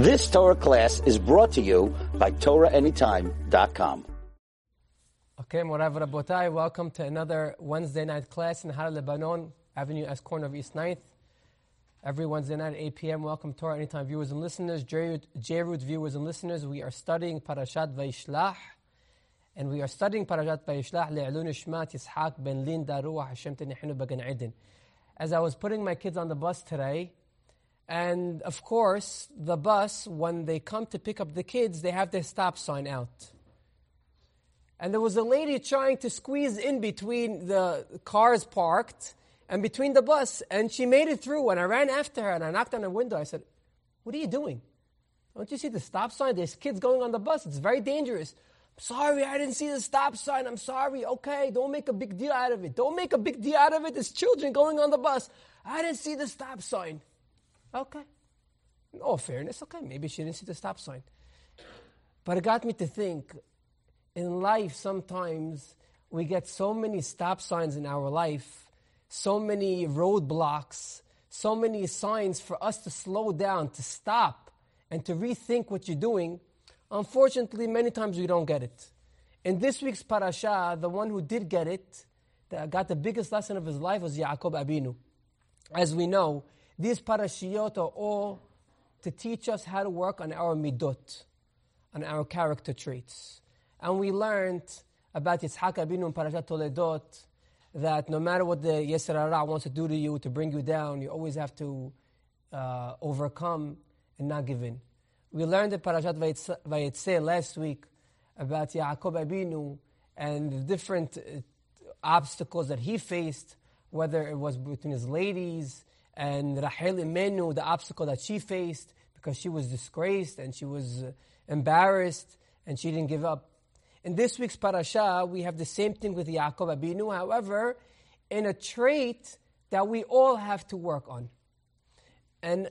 This Torah class is brought to you by TorahAnytime.com. Okay, Morav Rabotai, welcome to another Wednesday night class in Har Lebanon, Avenue S, corner of East 9th. Every Wednesday night at 8 p.m. Welcome Torah Anytime viewers and listeners, J-Root viewers and listeners. We are studying Parashat Vayishlach, and we are studying Parashat Vayishlach Le'ilun Ishmat Yitzhak ben Linda Ruach Hashem Tenechinu Bagan Eden. As I was putting my kids on the bus today, and of course, the bus, when they come to pick up the kids, they have their stop sign out. And there was a lady trying to squeeze in between the cars parked and between the bus, and she made it through. And I ran after her and I knocked on her window. I said, What are you doing? Don't you see the stop sign? There's kids going on the bus. It's very dangerous. I'm sorry, I didn't see the stop sign. I'm sorry. Okay, don't make a big deal out of it. Don't make a big deal out of it. There's children going on the bus. I didn't see the stop sign. Okay. In all fairness, okay, maybe she didn't see the stop sign. But it got me to think in life, sometimes we get so many stop signs in our life, so many roadblocks, so many signs for us to slow down, to stop, and to rethink what you're doing. Unfortunately, many times we don't get it. In this week's parasha, the one who did get it, that got the biggest lesson of his life was Yaakov Abinu. As we know, these parashiyot are all to teach us how to work on our midot, on our character traits. And we learned about Yitzhak Abinu in Parashat Toledot that no matter what the Hara wants to do to you, to bring you down, you always have to uh, overcome and not give in. We learned in Parashat Vayetze last week about Yaakov Abinu and the different uh, obstacles that he faced, whether it was between his ladies, and Rahel Imenu, the obstacle that she faced because she was disgraced and she was embarrassed and she didn't give up. In this week's parasha, we have the same thing with Yaakov Abinu, however, in a trait that we all have to work on. And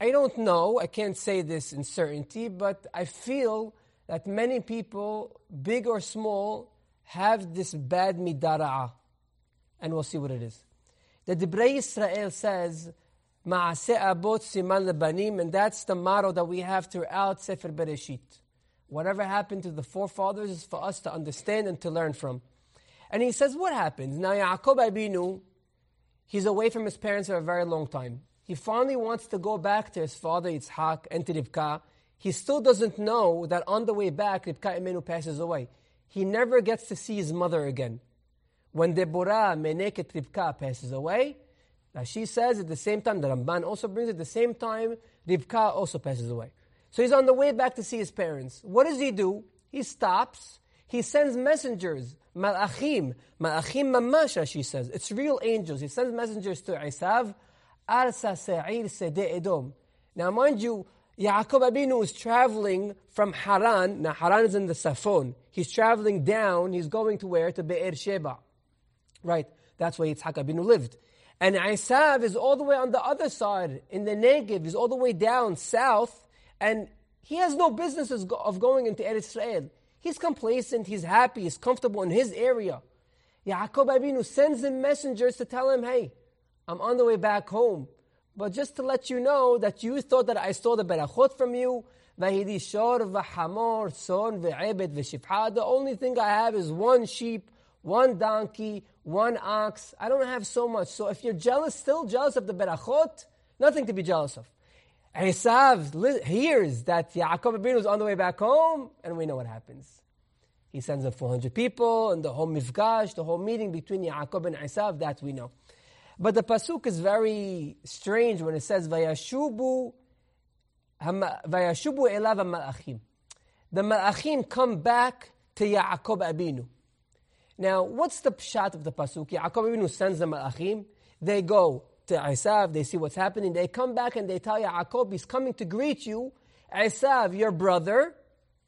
I don't know, I can't say this in certainty, but I feel that many people, big or small, have this bad midara'a. And we'll see what it is. The Dibrei Israel says, Ma'aseh abot siman lebanim, and that's the motto that we have throughout Sefer Bereshit. Whatever happened to the forefathers is for us to understand and to learn from. And he says, what happens? Now Yaakov Abinu, he's away from his parents for a very long time. He finally wants to go back to his father Yitzhak and to Rivka. He still doesn't know that on the way back, Rivka Imenu passes away. He never gets to see his mother again. When Deborah Meneket Rivka passes away, now she says at the same time, the Ramban also brings at the same time, Rivka also passes away. So he's on the way back to see his parents. What does he do? He stops. He sends messengers, malachim, malachim mamasha, she says. It's real angels. He sends messengers to Isav, arsa sa'ir sede edom. Now mind you, Yaakov Abinu is traveling from Haran. Now Haran is in the Safon. He's traveling down. He's going to where? To Be'er Sheba. Right, that's where Yitzhak Abinu lived. And Isav is all the way on the other side, in the Negev, he's all the way down south, and he has no business of going into Eretz Israel. He's complacent, he's happy, he's comfortable in his area. Yaakov Abinu sends him messengers to tell him, hey, I'm on the way back home. But just to let you know that you thought that I stole the berachot from you, the only thing I have is one sheep, one donkey, one ox. I don't have so much. So if you're jealous, still jealous of the berachot, nothing to be jealous of. Esav hears that Yaakov Abinu is on the way back home, and we know what happens. He sends in 400 people, and the whole mifgash, the whole meeting between Yaakov and Esav, that we know. But the pasuk is very strange when it says, "Vayashubu, vayashubu elav malachim." The malachim come back to Yaakov Abinu. Now, what's the pshat of the pasuk? Yaakov Avinu sends the malachim. They go to Isav, they see what's happening. They come back and they tell Yaakov, he's coming to greet you. Isav, your brother.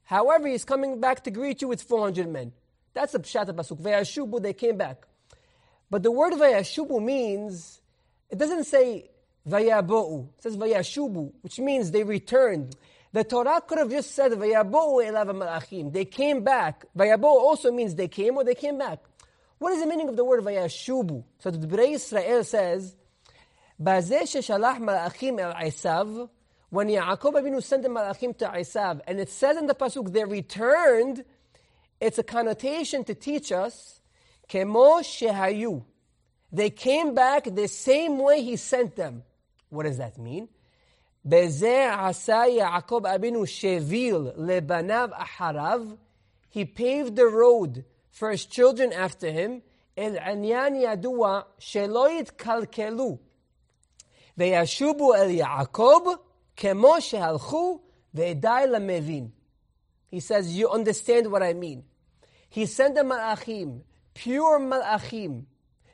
However, he's coming back to greet you with 400 men. That's the pshat of pasuk. Vayashubu, they came back. But the word vayashubu means, it doesn't say vayabo'u. It says vayashubu, which means they returned. The Torah could have just said, elav malachim. They came back. Vayabo'u also means they came or they came back. What is the meaning of the word Vayashubu? So the Divrei Israel says, Bazeh sheshalach malachim el Isav, when Yaakov Abinu sent the Malachim to Esav, and it says in the Pasuk, they returned, it's a connotation to teach us, Kemo Shehayu. They came back the same way he sent them. What does that mean? Beze asa Yaakov Abinu Shevil lebanav aharav. He paved the road for his children after him. El anyan yadua sheloit kalkelu. Veyashubu el Yaakov kemo shehalchu ve'edai lamevin. He says, you understand what I mean. He sent the malachim, pure malachim,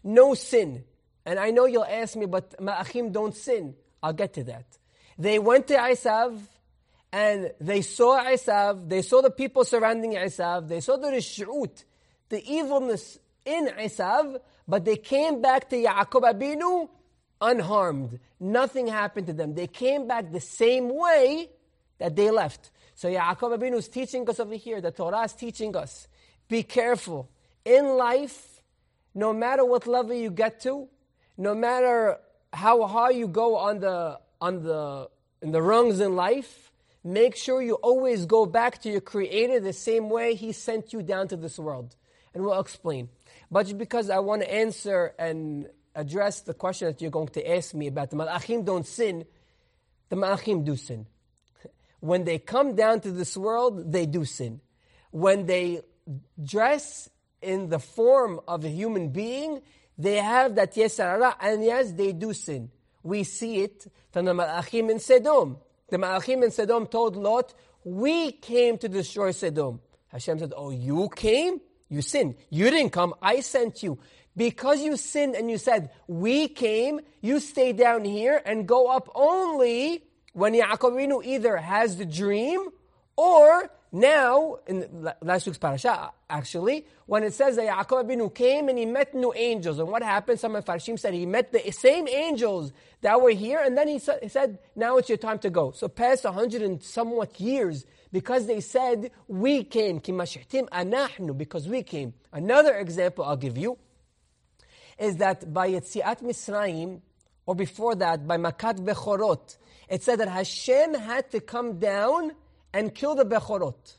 no sin. And I know you'll ask me, but malachim don't sin. I'll get to that. They went to Isav and they saw Isav, they saw the people surrounding Isav, they saw the rish'ut, the evilness in Isav, but they came back to Yaakov Abinu unharmed. Nothing happened to them. They came back the same way that they left. So Yaakov Abinu is teaching us over here, the Torah is teaching us, be careful. In life, no matter what level you get to, no matter how high you go on the on the in the rungs in life, make sure you always go back to your creator the same way he sent you down to this world. And we'll explain. But because I want to answer and address the question that you're going to ask me about the malachim don't sin, the malachim do sin. When they come down to this world, they do sin. When they dress in the form of a human being, they have that yesarara, and yes, they do sin. We see it from the Malachim in Sodom. The Malachim in Sodom told Lot, we came to destroy Sodom. Hashem said, oh, you came? You sinned. You didn't come. I sent you. Because you sinned and you said, we came, you stay down here and go up only when Yaakov either has the dream or now, in last week's parasha, actually, when it says that Yaakov Abinu came and he met new angels, and what happened? Some of Farshim said he met the same angels that were here, and then he, said, now it's your time to go. So past a hundred and somewhat years, because they said, we came, anahnu, because we came. Another example I'll give you is that by Yetziat Misraim, or before that, by Makat Bechorot, it said that Hashem had to come down and kill the Bechorot.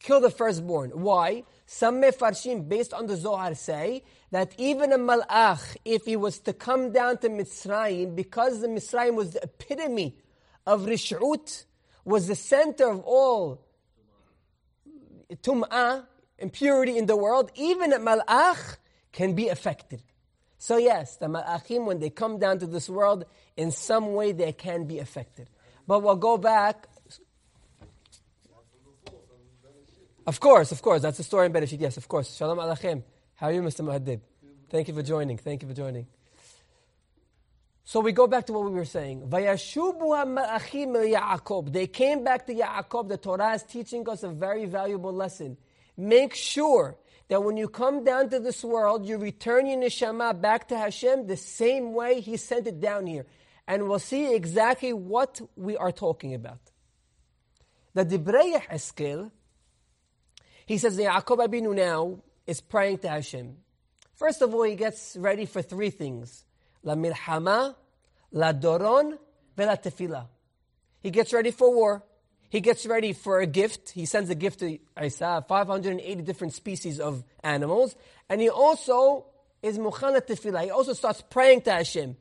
Kill the firstborn. Why? Some Mefarshim, based on the Zohar, say that even a Malach, if he was to come down to Mitzrayim, because the Mitzrayim was the epitome of Rish'ut, was the center of all Tum'ah, impurity in the world, even a Malach can be affected. So yes, the Malachim, when they come down to this world, in some way they can be affected. But we'll go back Of course, of course. That's the story in Bereshit. Yes, of course. Shalom Alachem. How are you, Mr. Muhaddib? Thank you for joining. Thank you for joining. So we go back to what we were saying. They came back to Yaakov. The Torah is teaching us a very valuable lesson. Make sure that when you come down to this world, you return your neshama back to Hashem the same way He sent it down here. And we'll see exactly what we are talking about. The Dibrei Eskel he says Yaakov Abinu now is praying to Hashem. First of all, he gets ready for three things. La milhama, la doron, vela tefila. He gets ready for war. He gets ready for a gift. He sends a gift to Isa, 580 different species of animals. And he also is mukhana tefila. He also starts praying to Hashem.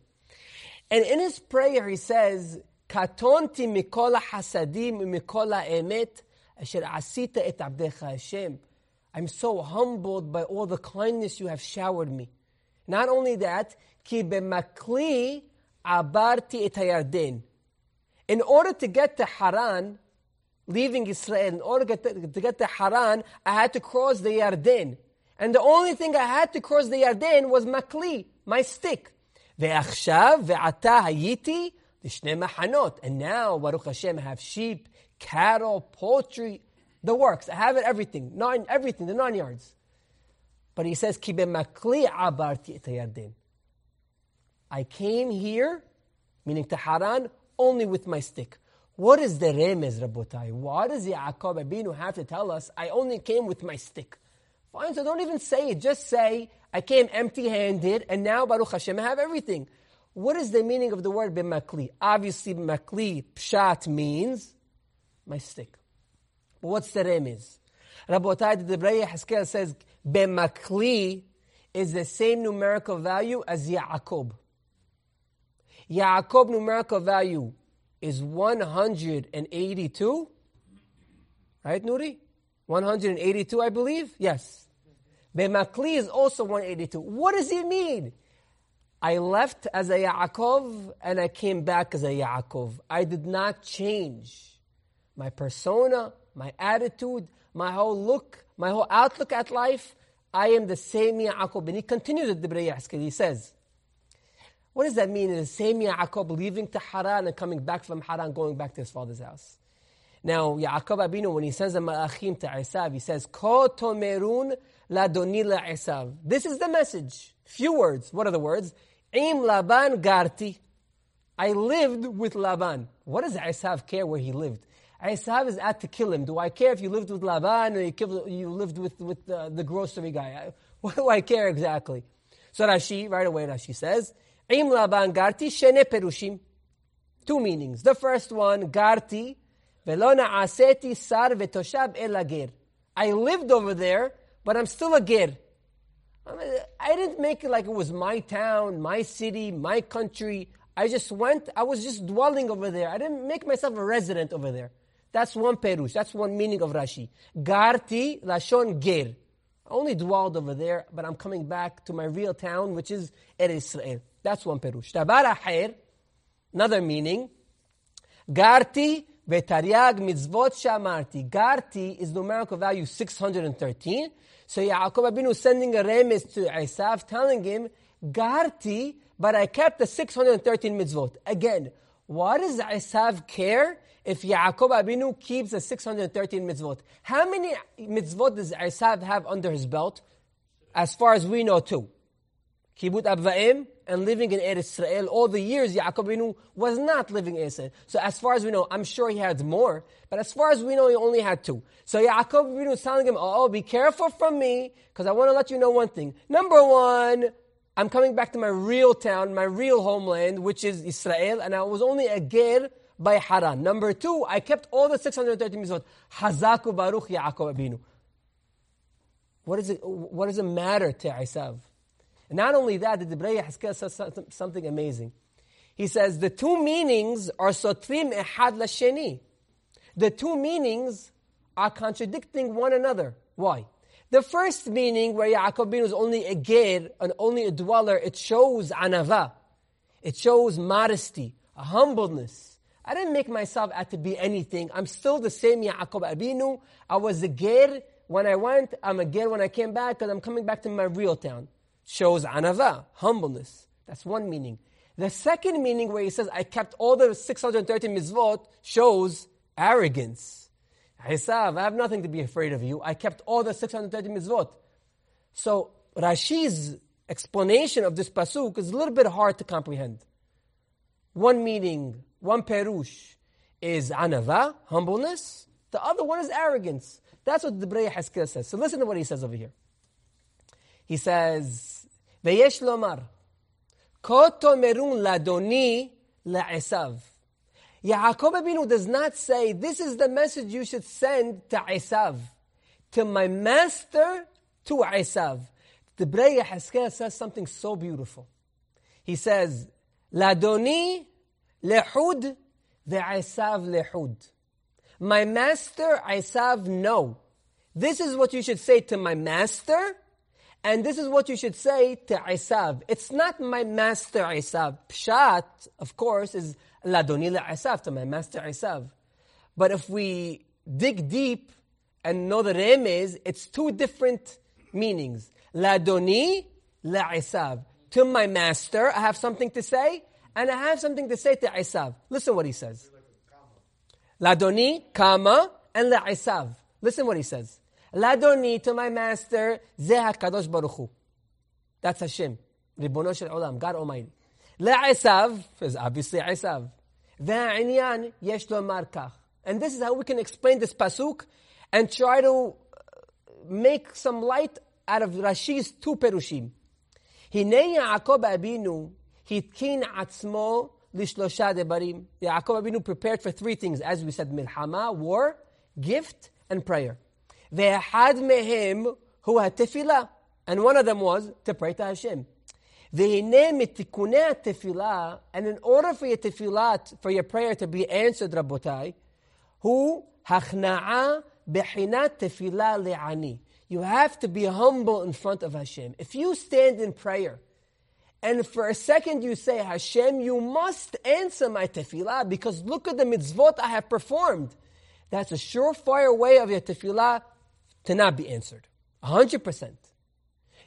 And in his prayer, he says, Katonti mikola hasadim mikola emet אשר עשית את עבדך השם. I'm so humbled by all the kindness you have showered me. Not only that, כי במקלי עברתי את הירדן. In order to get to Haran, leaving Israel, in order to get, to get to Haran, I had to cross the Yarden. And the only thing I had to cross the Yarden was makli, my stick. ועכשיו ועתה הייתי לשני מחנות. And now, Baruch Hashem, I have sheep cattle, poultry, the works. I have it everything, nine, everything, the nine yards. But he says, I came here, meaning to Haran, only with my stick. What is the remez, Rabotai? Why does Yaakov Abinu have to tell us, I only came with my stick? Fine, so don't even say it. Just say, I came empty handed, and now Baruch Hashem, I have everything. What is the meaning of the word b'makli? Obviously, makli, pshat means my stick. But what's the remez? Rabotai, the Debrei Haskell says, b'makli is the same numerical value as Yaakov. Yaakov numerical value is 182. Right, Nuri? 182, I believe? Yes. Bemakli is also 182. What does it mean? I left as a Yaakov and I came back as a Yaakov. I did not change my persona, my attitude, my whole look, my whole outlook at life. I am the same Yaakov. And he continues at the He says, what does that mean? The same Yaakov leaving to Haran and coming back from Haran, going back to his father's house. Now, Yaakov Abinu, when he sends the Malachim to Esav, he says, Ko tomerun ladoni Esav. This is the message. Few words. What are the words? Im Laban garti. I lived with Laban. What does Esav care where he lived? Esav is out to kill him. Do I care if you lived with Laban or you, lived with, with the, the grocery guy? What do I care exactly? So Rashi, right away Rashi says, Im Laban Garti Shene Perushim. Two meanings. The first one, Garti, Velona Aseti Sar Vetoshab Elagir. I lived over there, but I'm still a gid. I didn't make it like it was my town, my city, my country. I just went, I was just dwelling over there. I didn't make myself a resident over there. That's one perush. That's one meaning of Rashi. Garti lashon ger. I only dwelled over there, but I'm coming back to my real town, which is Er Israel. That's one perush. Tabar another meaning. Garti V'tariag mitzvot shamarti. Garti is numerical value 613. So Yaakov Abinu is sending a remes to Esav, telling him, Garti, but I kept the 613 mitzvot. Again, why does Esav care if Yaakov Abinu keeps the 613 mitzvot? How many mitzvot does Esav have under his belt? As far as we know, two. Kibbut Avvaim and living in Eretz Israel. All the years Yaakov Abinu was not living in Israel. So as far as we know, I'm sure he had more, but as far as we know, he only had two. So Yaakov Abinu is telling him, oh, be careful from me, because I want to let you know one thing. Number one, I'm coming back to my real town, my real homeland, which is Israel, and I was only a ger by Haran. Number two, I kept all the 630 mitzvot. Hazaku Baruch Yaakov Abinu. What, is it, what does it matter to Isav? Not only that, the Debrei Haskell says something amazing. He says the two meanings are sotrim ehad lasheni. The two meanings are contradicting one another. Why? The first meaning, where Yaakov bin was only a ger and only a dweller, it shows anava. It shows modesty, a humbleness. I didn't make myself out to be anything. I'm still the same Yaakov Abinu. I was a ger when I went. I'm a ger when I came back, and I'm coming back to my real town shows anava, humbleness. That's one meaning. The second meaning where he says, I kept all the 630 mitzvot, shows arrogance. Hisav, I have nothing to be afraid of you. I kept all the 630 mitzvot. So Rashi's explanation of this pasuk is a little bit hard to comprehend. One meaning, one perush is anava, humbleness. The other one is arrogance. That's what the Debrei Haskell says. So listen to what he says over here. He says, "Veyesh lomar, koto merun ladoni la'esav." Yaakov Abinu does not say, "This is the message you should send to Esav, to my master, to Esav." The Debrei Haskell says something so beautiful. He says, "Ladoni lehud ve'esav lehud. My master, Esav, no. This is what you should say to my master, and this is what you should say to Isav. It's not my master Isav. Pshat, of course, is Ladoni Isav, to my master Isav. But if we dig deep and know the remez, it's two different meanings. Ladoni Isav. To my master, I have something to say, and I have something to say to Isav. Listen what he says. Ladoni, kama, and la Isav. Listen what he says. Ladoni to my master, Zeha Kadosh Baruch Hu. That's Hashem, Ribono Shel Olam, God Almighty. La Isav is obviously Isav. And this is how we can explain this pasuk and try to uh, make some light out of Rashi's two perushim. Hinei Yaakov Abinu התקין עצמו לשלושה דברים. יעקב אבינו prepared for three things, as we said, מלחמה, war, gift, and prayer. ואחד מהם הוא התפילה. And one of them was to pray to Hashem. והנה מתיקוני התפילה, and in order for your tefillah, for your prayer to be answered, רבותיי, הוא הכנעה בחינת תפילה לעני. You have to be humble in front of Hashem. If you stand in prayer, and for a second you say, Hashem, you must answer my tefillah because look at the mitzvot I have performed. That's a surefire way of your tefillah to not be answered. 100%.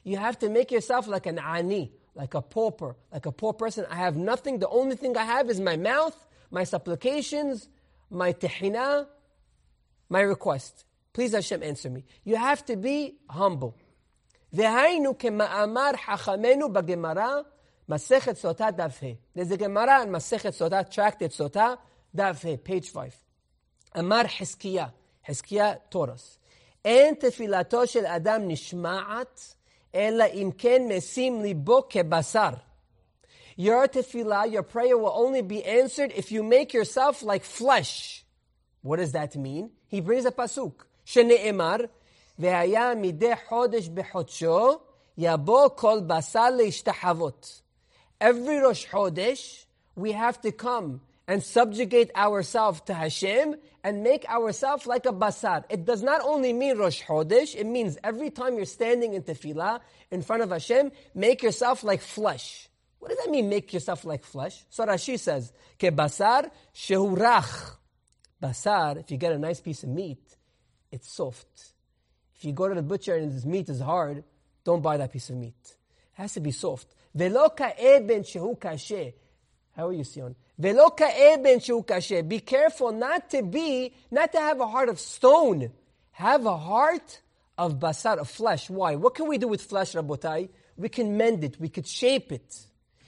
You have to make yourself like an ani, like a pauper, like a poor person. I have nothing. The only thing I have is my mouth, my supplications, my tehina, my request. Please Hashem answer me. You have to be humble. והיינו כמאמר חכמינו בגמרא, מסכת סוטה דף ה'. There's a Gemara in מסכת סוטה, tractate סוטה, דף ה', page 5. אמר חזקיה, חזקיה תורס, אין תפילתו של אדם נשמעת, אלא אם כן משים ליבו כבשר. Your tefillah, your prayer will only be answered if you make yourself like flesh. What does that mean? He brings a pasuk. שנאמר, והיה מדי חודש בחודשו, יבוא כל בשר להשתחוות. Every Rosh Chodesh, we have to come and subjugate ourselves to Hashem and make ourselves like a basar. It does not only mean Rosh Chodesh, it means every time you're standing in tefillah in front of Hashem, make yourself like flesh. What does that mean, make yourself like flesh? So Rashi says, ke basar shehurach. Basar, if you get a nice piece of meat, it's soft. If you go to the butcher and his meat is hard, don't buy that piece of meat. It has to be soft. How are you, Sion? Be careful not to be, not to have a heart of stone. Have a heart of basar, of flesh. Why? What can we do with flesh, Rabotai? We can mend it. We could shape it.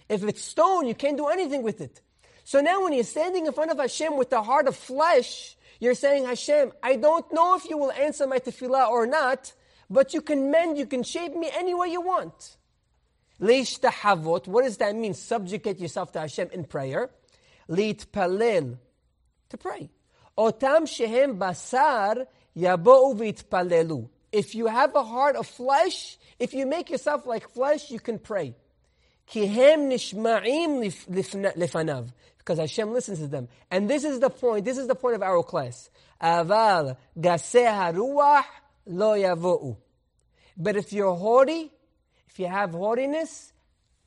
If it's stone, you can't do anything with it. So now when you're standing in front of Hashem with the heart of flesh, you're saying, Hashem, I don't know if you will answer my tefillah or not, but you can mend, you can shape me any way you want. Leishtahavot, what does that mean? Subjugate yourself to Hashem in prayer. Leitpalel, to pray. Otam shehem basar yabo'u v'itpalelu. If you have a heart of flesh, if you make yourself like flesh, you can pray. Kihem nishma'im lefanav because Hashem listens to them. And this is the point, this is the point of our class. Aval haruach lo yavo'u. But if you're haughty, if you have haughtiness,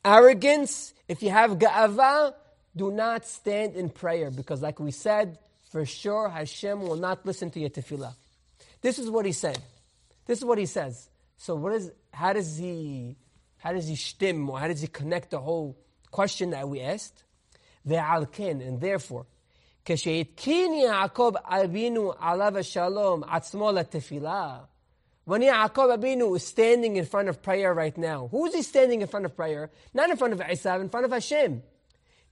arrogance, if you have ga'ava, do not stand in prayer because like we said, for sure Hashem will not listen to your tefillah. This is what he said. This is what he says. So what is, how does he, how does he stim, or how does he connect the whole question that we asked? ועל כן, and therefore, כשהתקין יעקב אבינו עליו השלום עצמו לתפילה, when Yaakov Abinu is standing in front of prayer right now, who is he standing in front of prayer? Not in front of Isav, in front of Hashem.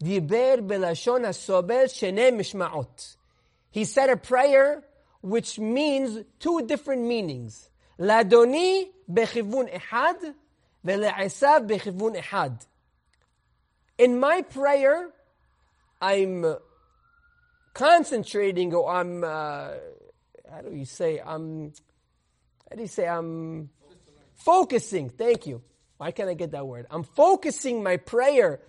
דיבר בלשון הסובל שני משמעות. He said a prayer which means two different meanings. לאדוני בכיוון אחד ולעשיו בכיוון אחד. In my prayer, I'm concentrating or I'm, uh, how do you say, I'm, how do you say, I'm focusing. Thank you. Why can't I get that word? I'm focusing my prayer,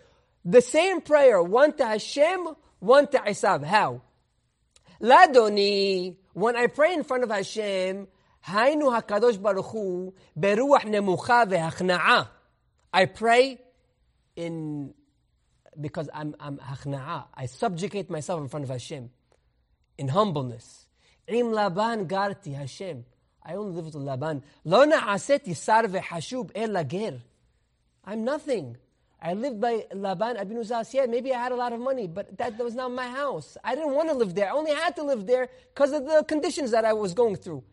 the same prayer, one to Hashem, one to Isav. How? Ladoni, when I pray in front of Hashem, Hainu Hakadosh Baruch Hu beruach nemucha vehachna'a. I pray in because I'm, I'm hachna'a. I subjugate myself in front of Hashem in humbleness. Im Laban garti Hashem. I only live with Laban. Lo na'aseti sarve ve'hashub el ger. I'm nothing. I lived by Laban Abinu Zasiyah. Maybe I had a lot of money, but that, that was not my house. I didn't want to live there. I only had to live there because of the conditions that I was going through.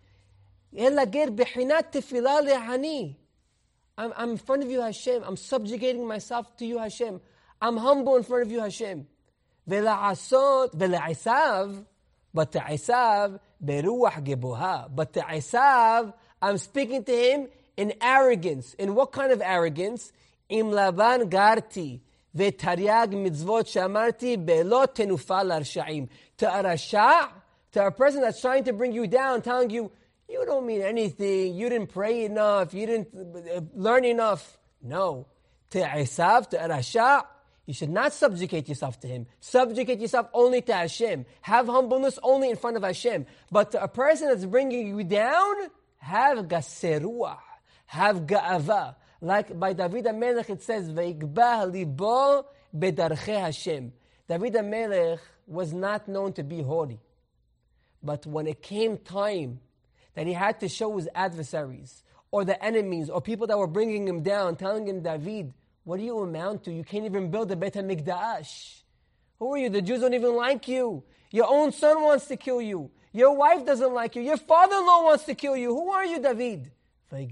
I'm, I'm in front of you, Hashem. I'm subjugating myself to you, Hashem. I'm humble in front of you, Hashem. ולעשות, ולעשיו, but to Isav, beruach geboha. But to Isav, I'm speaking to him in arrogance. In what kind of arrogance? Im laban garti, ותרי"ג מצוות שאמרתי, בלא תנופל לרשעים. To a rasha, to a person that's trying to bring you down, telling you, you don't mean anything, you didn't pray enough, you didn't uh, learn enough. No. To Isav, to a rasha, you should not subjugate yourself to him. Subjugate yourself only to Hashem. Have humbleness only in front of Hashem. But to a person that's bringing you down, have gaseruah, have ga'ava. Like by David HaMelech it says, Ve'ikbah libo bedarche Hashem. David HaMelech was not known to be haughty. But when it came time that he had to show his adversaries, or the enemies, or people that were bringing him down, telling him, David, what do you amount to? You can't even build a Beit HaMikdash. Who are you? The Jews don't even like you. Your own son wants to kill you. Your wife doesn't like you. Your father-in-law wants to kill you. Who are you, David? He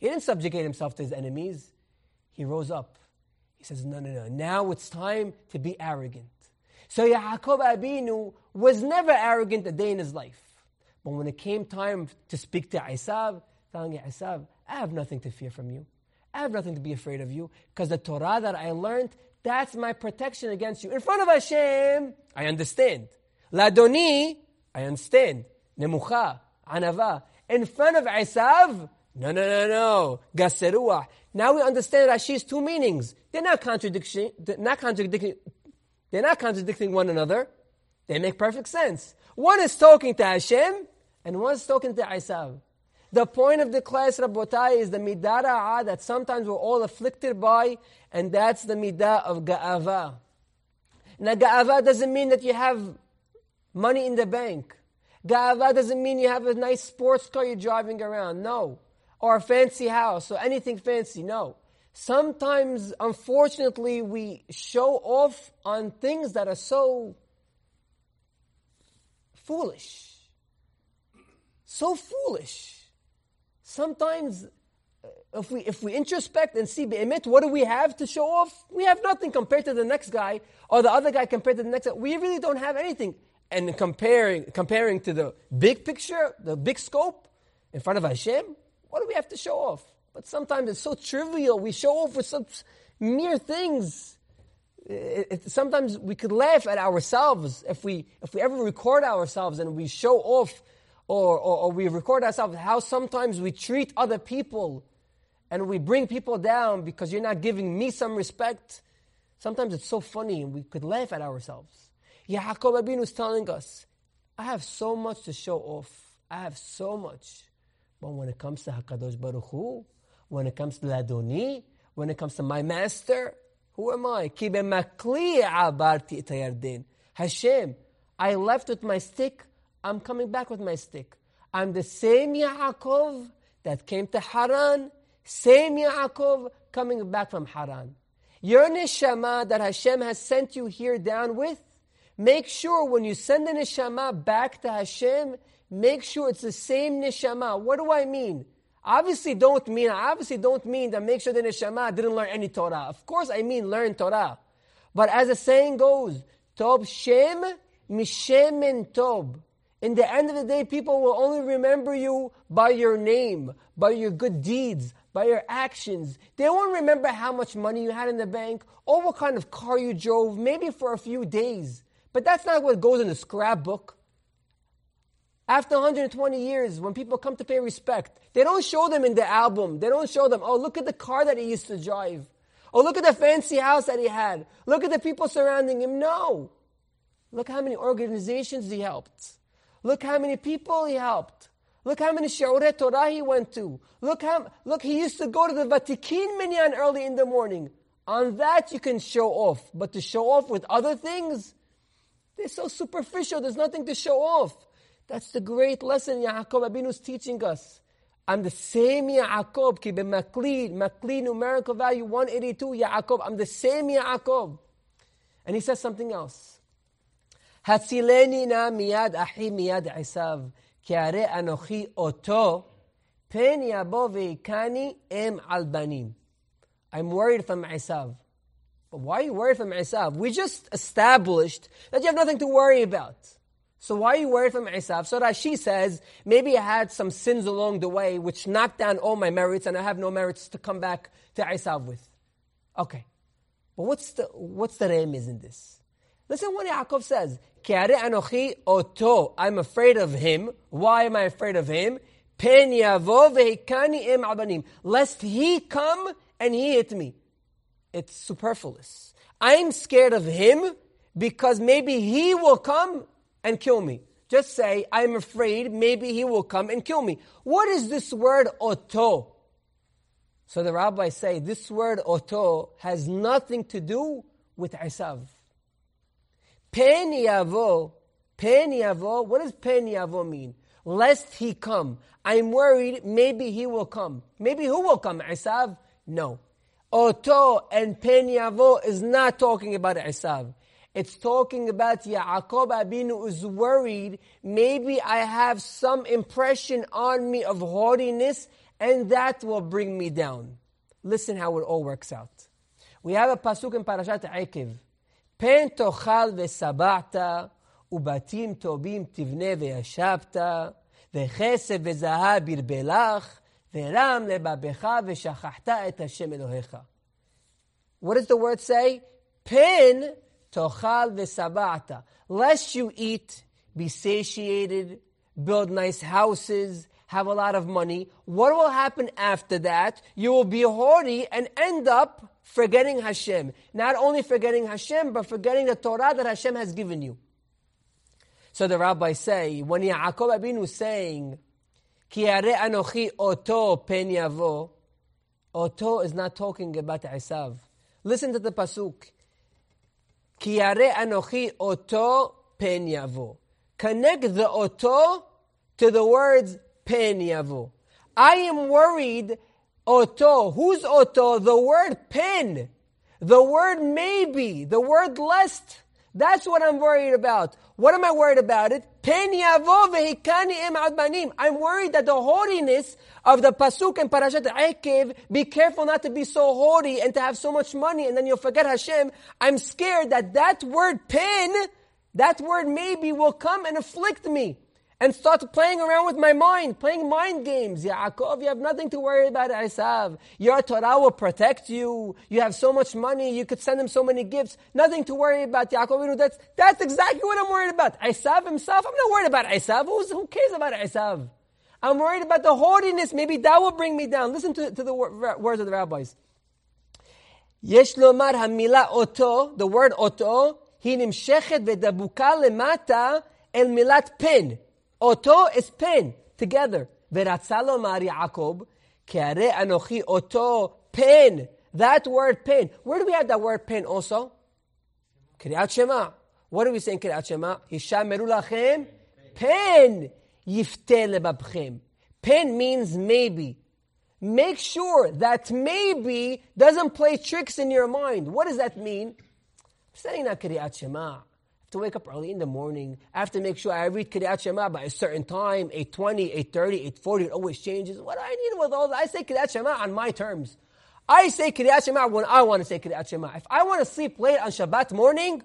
didn't subjugate himself to his enemies. He rose up. He says, No, no, no. Now it's time to be arrogant. So Yaakov Abinu was never arrogant a day in his life. But when it came time to speak to Isav, telling Isav, I have nothing to fear from you. I have nothing to be afraid of you. Because the Torah that I learned, that's my protection against you. In front of Hashem, I understand. Ladoni, I understand. Nemucha, anava. In front of Isav, no, no, no, no. Gaseruah. Now we understand Rashi's two meanings. They're not contradicting, they're not contradicting, they're not contradicting one another. They make perfect sense. One is talking to Hashem, and one is talking to Isav. The point of the class, Rabotai, is the midah that sometimes we're all afflicted by, and that's the midah of ga'ava. Now, ga'ava doesn't mean that you have money in the bank. Ga'ava doesn't mean you have a nice sports car you're driving around. No. Or a fancy house or anything fancy. No. Sometimes, unfortunately, we show off on things that are so foolish. So foolish. Sometimes, uh, if we, if we introspect and see, emit, what do we have to show off? We have nothing compared to the next guy or the other guy compared to the next guy. We really don't have anything and comparing, comparing to the big picture, the big scope in front of Hashem, what do we have to show off? But sometimes it's so trivial. We show off with such mere things. It, it, sometimes we could laugh at ourselves if we, if we ever record ourselves and we show off or, or, or we record ourselves how sometimes we treat other people and we bring people down because you're not giving me some respect. Sometimes it's so funny and we could laugh at ourselves. Yaakov Abinu is telling us, I have so much to show off. I have so much. But when it comes to HaKadosh Baruch Hu, when it comes to Ladoni, when it comes to my master, who am I? Hashem, I left with my stick, I'm coming back with my stick. I'm the same Yaakov that came to Haran, same Yaakov coming back from Haran. Your neshama that Hashem has sent you here down with, Make sure when you send the neshama back to Hashem, make sure it's the same neshama. What do I mean? Obviously, don't mean obviously don't mean that make sure the neshama didn't learn any Torah. Of course, I mean learn Torah. But as the saying goes, Tob Shem Mishem Tob. In the end of the day, people will only remember you by your name, by your good deeds, by your actions. They won't remember how much money you had in the bank or what kind of car you drove, maybe for a few days. But that's not what goes in the scrapbook. After 120 years, when people come to pay respect, they don't show them in the album. They don't show them, oh, look at the car that he used to drive. Oh, look at the fancy house that he had. Look at the people surrounding him. No. Look how many organizations he helped. Look how many people he helped. Look how many Shiurei Torah he went to. Look how, look, he used to go to the Vatikin Minyan early in the morning. On that you can show off. But to show off with other things, they're so superficial, there's nothing to show off. That's the great lesson Yaakov Abinu is teaching us. I'm the same Yaakov, ki Maklid, Maklid numerical value 182, Yaakov. I'm the same Yaakov. And he says something else. Hatzileni na miyad ahi miyad isav, ki are anochi oto, pen yabo veikani em albanim. I'm worried from Isav. But why are you worried from Isav? We just established that you have nothing to worry about. So why are you worried from Isav? So Rashi says, maybe I had some sins along the way which knocked down all my merits and I have no merits to come back to Isav with. Okay. But what's the, what's the remez in this? Listen what Yaakov says. Anochi oto. I'm afraid of him. Why am I afraid of him? Pen yavo vehikani im abanim. Lest he come and he hit me. It's superfluous. I'm scared of him because maybe he will come and kill me. Just say, I'm afraid maybe he will come and kill me. What is this word oto? So the rabbis say this word oto has nothing to do with Isav. Pen yavo, pen yavo, what does pen yavo mean? Lest he come. I'm worried maybe he will come. Maybe who will come? Isav? No. Oto and pen yavo is not talking about Isav. It's talking about Yaakov Abinu is worried. Maybe I have some impression on me of haughtiness, and that will bring me down. Listen how it all works out. We have a pasuk in Parashat Akev. Pen tochal v'sabata, ubatim tobim tivne ve'yashabta, וכסף וזהב ירבה ורם לבבך ושכחת את השם אלוהיך. What does the word say? Pen tochal v'sabata. Lest you eat, be satiated, build nice houses, have a lot of money. What will happen after that? You will be haughty and end up forgetting Hashem. Not only forgetting Hashem, but forgetting the Torah that Hashem has given you. So the rabbis say, when Yaakov Abinu is saying, Ki anochi oto pen yavo, oto is not talking about Isav. Listen to the pasuk. Ki anochi oto pen yavo. Connect the oto to the words pen yavo. I am worried oto. Who's oto? The word pen. The word maybe. The word lest. That's what I'm worried about. What am I worried about it? I'm worried that the haughtiness of the pasuk in Parashat Akev, be careful not to be so haughty and to have so much money and then you'll forget Hashem. I'm scared that that word pen, that word maybe will come and afflict me and start playing around with my mind, playing mind games. Yaakov, you have nothing to worry about, Isav. Your Torah will protect you. You have so much money. You could send him so many gifts. Nothing to worry about, Yaakov. That's, that's exactly what I'm worried about. Isav himself, I'm not worried about Isav. Who's, who cares about Isav? I'm worried about the haughtiness. Maybe that will bring me down. Listen to, to the words of the rabbis. יש לומר המילה אותו, the word אותו, היא נמשכת ודבוקה למטה אל מילת פן. Oto is pen, together. ורצה לומר יעקב, כי הרי אנוכי אותו pen. That word pen. Where do we have that word pen also? קריאת שמע. What are we saying קריאת שמע? הישמרו לכם pen. יפתה לבבכם. Pen means maybe. Make sure that maybe doesn't play tricks in your mind. What does that mean? I'm saying that Kriyat Shema to wake up early in the morning. I have to make sure I read Kiryat Shema by a certain time, 8.20, 8.30, 8.40, it always changes. What do I need with all that? I say Kiryat Shema on my terms. I say Kiryat Shema when I want to say Kiryat Shema. If I want to sleep late on Shabbat morning,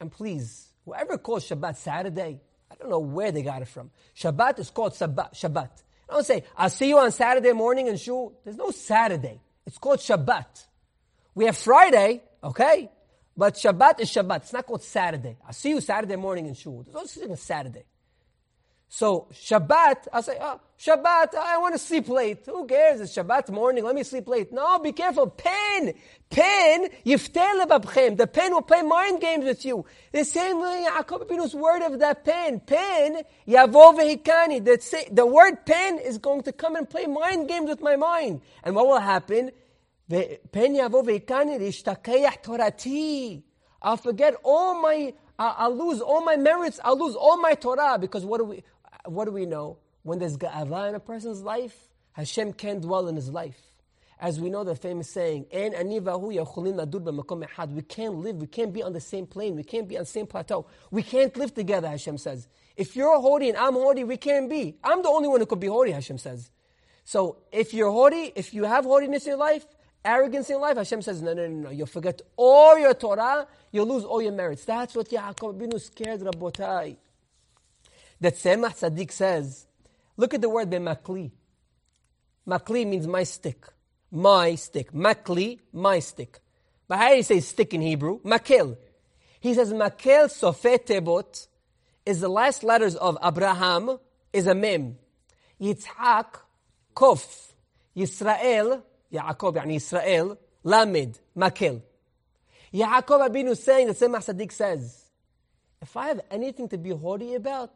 and please, whoever calls Shabbat Saturday, I don't know where they got it from. Shabbat is called Shabbat. Shabbat. I don't say, I'll see you on Saturday morning in Shul. There's no Saturday. It's called Shabbat. We have Friday, okay? But Shabbat is Shabbat. It's not called Saturday. I'll see you Saturday morning in Shul. Such thing as Saturday. So Shabbat, I say, oh, Shabbat, I want to sleep late. Who cares? It's Shabbat morning. Let me sleep late. No, be careful. Pen, pen, yiftel The pen will play mind games with you. The same way Yaakov word of that pen, pen, yavo vehikani. The word pen is going to come and play mind games with my mind. And what will happen? ופן יבוא ויקני להשתכח תורתי. I'll forget all my, I'll lose all my merits, I'll lose all my Torah, because what do we, what do we know? When there's ga'ava in a person's life, Hashem can't dwell in his life. As we know the famous saying, "En ani vahu nadur We can't live. We can't be on the same plane. We can't be on the same plateau. We can't live together. Hashem says. If you're holy and I'm holy, we can't be. I'm the only one who could be holy. Hashem says. So if you're holy, if you have holiness in your life, arrogance in life, Hashem says, no, no, no, no. You'll forget all your Torah, you'll lose all your merits. That's what Yaakov Abinu scared Rabotai. That Tzemach Tzaddik says, look at the word bemakli. Makli means my stick. my stick. Makli, my stick. But how do you say stick in Hebrew? Makel. He says Makel Sofet Tebot is the last letters of Abraham is a mem. Yitzhak, Kof. Yisrael, Yaakov, yani Israel, Lamed, Makel. Yaakov Abinu saying, the same Sadiq says, if I have anything to be haughty about,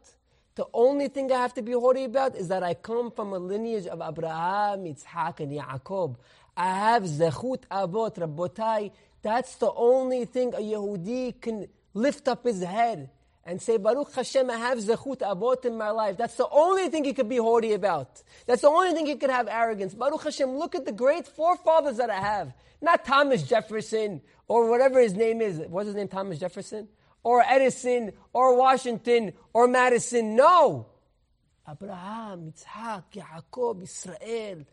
the only thing I have to be haughty about is that I come from a lineage of Abraham, Yitzhak, and Yaakov. I have zechut avot, Rabbotai. That's the only thing a Yehudi can lift up his head and say, Baruch Hashem, I have zechut avot in my life. That's the only thing he could be haughty about. That's the only thing he could have arrogance. Baruch Hashem, look at the great forefathers that I have. Not Thomas Jefferson or whatever his name is. What's his name, Thomas Jefferson? Or Edison or Washington or Madison. No. Abraham, Yitzhak, Yaakov, Israel.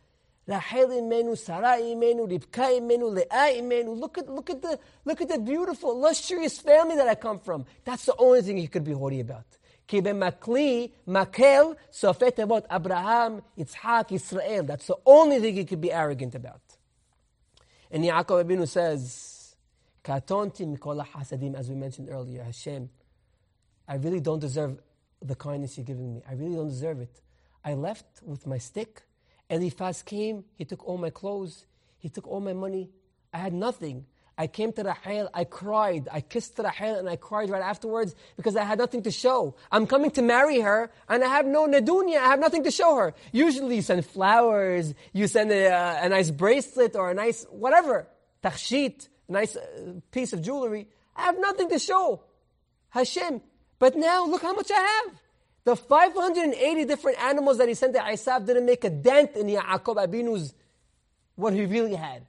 Rachel imenu, Sarah imenu, Ribka imenu, Leah imenu. Look at, look, at the, look at the beautiful, illustrious family that I come from. That's the only thing you could be haughty about. כי במקלי, מקל, סופי תיבות, Abraham, Yitzhak, Israel. That's the only thing you could be arrogant about. And Yaakov Abinu says, Katonti mikol hasadim, as we mentioned earlier, Hashem, I really don't deserve the kindness you're giving me. I really don't deserve it. I left with my stick Eliphaz came, he took all my clothes, he took all my money. I had nothing. I came to Rahel, I cried. I kissed Rahel and I cried right afterwards because I had nothing to show. I'm coming to marry her and I have no nadunya, I have nothing to show her. Usually you send flowers, you send a, a nice bracelet or a nice whatever, tachshit, nice uh, piece of jewelry. I have nothing to show. Hashem. But now look how much I have. The 580 different animals that he sent to Isaac didn't make a dent in Yaakov Abinu's what he really had.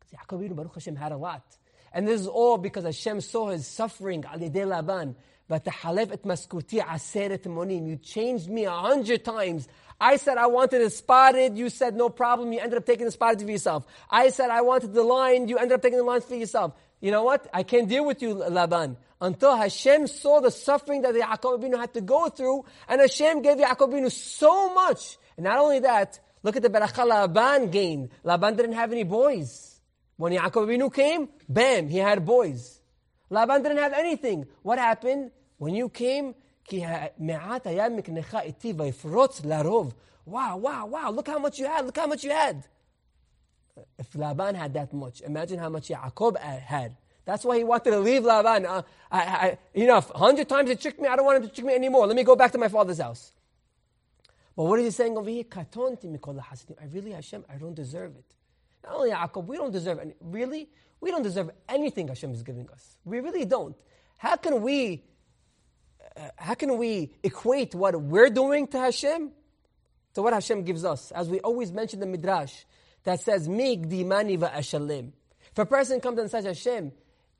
Because Yaakov Abinu, Baruch Hashem, had a lot. And this is all because Hashem saw his suffering, al Laban. But the halef et maskuti aseret monim. You changed me a hundred times. I said I wanted it spotted. You said no problem. You ended up taking the spotted for yourself. I said I wanted the line. You ended up taking the line for yourself. You know what? I can't deal with you, Laban until Hashem saw the suffering that Yaakov Abinu had to go through, and Hashem gave Yaakov Abinu so much. And not only that, look at the Beracha Laban gained. Laban didn't have any boys. When Yaakov Abinu came, bam, he had boys. Laban didn't have anything. What happened? When you came, Wow, wow, wow, look how much you had, look how much you had. If Laban had that much, imagine how much Yaakov had. That's why he wanted to leave Laban. Uh, I, I, enough. A hundred times he tricked me. I don't want him to trick me anymore. Let me go back to my father's house. But what is he saying over here? I really, Hashem, I don't deserve it. Not only Yaakov, we don't deserve any. Really? We don't deserve anything Hashem is giving us. We really don't. How can we, uh, how can we equate what we're doing to Hashem to what Hashem gives us? As we always mention the Midrash that says, Mig dimani va'ashalim. If a person comes and says, Hashem,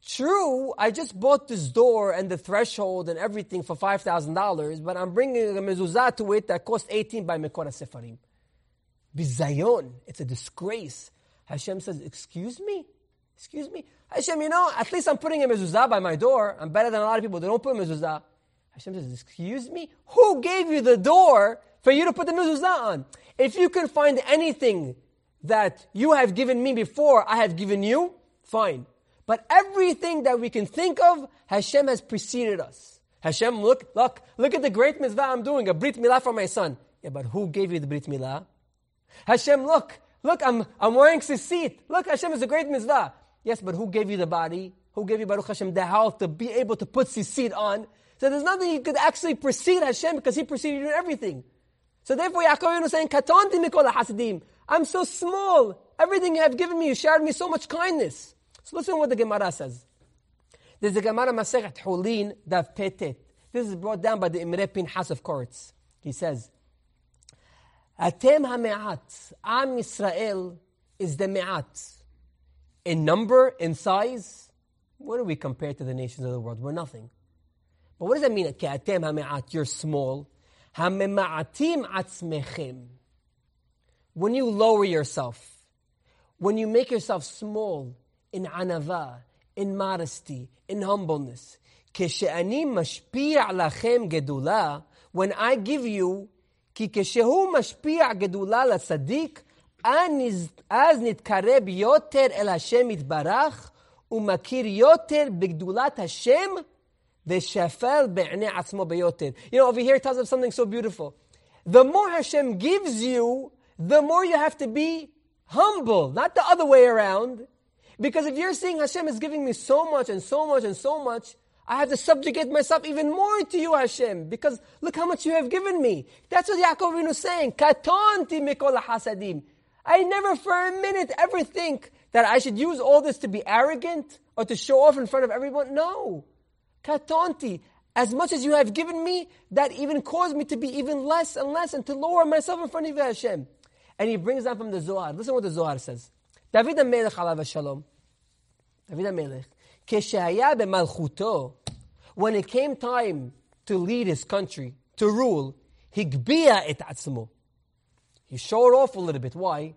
True, I just bought this door and the threshold and everything for $5,000, but I'm bringing a mezuzah to it that cost 18 by Mekora Sefarim. Bizayon, it's a disgrace. Hashem says, excuse me? Excuse me? Hashem, you know, at least I'm putting a mezuzah by my door. I'm better than a lot of people that don't put a mezuzah. Hashem says, excuse me? Who gave you the door for you to put the mezuzah on? If you can find anything that you have given me before I have given you, fine. But everything that we can think of, Hashem has preceded us. Hashem, look, look, look at the great mitzvah I'm doing, a brit milah for my son. Yeah, but who gave you the brit milah? Hashem, look, look, I'm, I'm wearing tzitzit. Look, Hashem is a great mitzvah. Yes, but who gave you the body? Who gave you Baruch Hashem the health to be able to put tzitzit on? So there's nothing you could actually precede Hashem because He preceded you in everything. So therefore, Yaakov is saying, "Katonti mikol hasidim." I'm so small. Everything you have given me, you shared me so much kindness. So listen what the Gemara says. There's a Gemara Masechet Hulin Dav Petet. This is brought down by the Imre Pinhas of Koretz. He says, Atem HaMe'at, Am Yisrael is the Me'at. In number, in size, what do we compare to the nations of the world? We're nothing. But what does that mean? Atem HaMe'at, you're small. HaMe'atim Atzmechem. When you lower yourself, when you make yourself small, in anava, in modesty, in humbleness. כשאני משפיע לכם גדולה, when I give you, כי כשהוא משפיע גדולה לצדיק, אז נתקרב יותר אל השם יתברך, ומכיר יותר בגדולת השם, ושפל בעיני עצמו ביותר. You know, over here it tells us something so beautiful. The more Hashem gives you, the more you have to be humble, not the other way around. Because if you're saying Hashem is giving me so much and so much and so much, I have to subjugate myself even more to you, Hashem, because look how much you have given me. That's what Yaakov is saying. Katonti mikol hasadim. I never for a minute ever think that I should use all this to be arrogant or to show off in front of everyone. No. Katonti. As much as you have given me, that even caused me to be even less and less and to lower myself in front of you, Hashem. And he brings that from the Zohar. Listen what the Zohar says. David HaMelech alav shalom. David HaMelech. כשהיה במלכותו, when it came time to lead his country, to rule, הגביה את עצמו. He showed off a little bit. Why?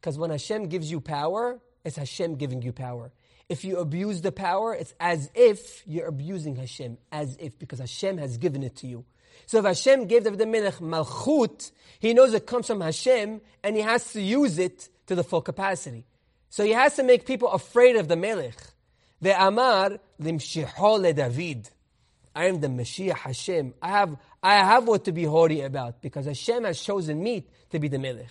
Because when Hashem gives you power, it's Hashem giving you power. If you abuse the power, it's as if you're abusing Hashem, as if, because Hashem has given it to you. So if Hashem gave David Melech Malchut, he knows it comes from Hashem, and he has to use it to the full capacity. So he has to make people afraid of the Melech. The limshiho David. I am the Mashiach Hashem. I have, I have what to be holy about because Hashem has chosen me to be the Melech.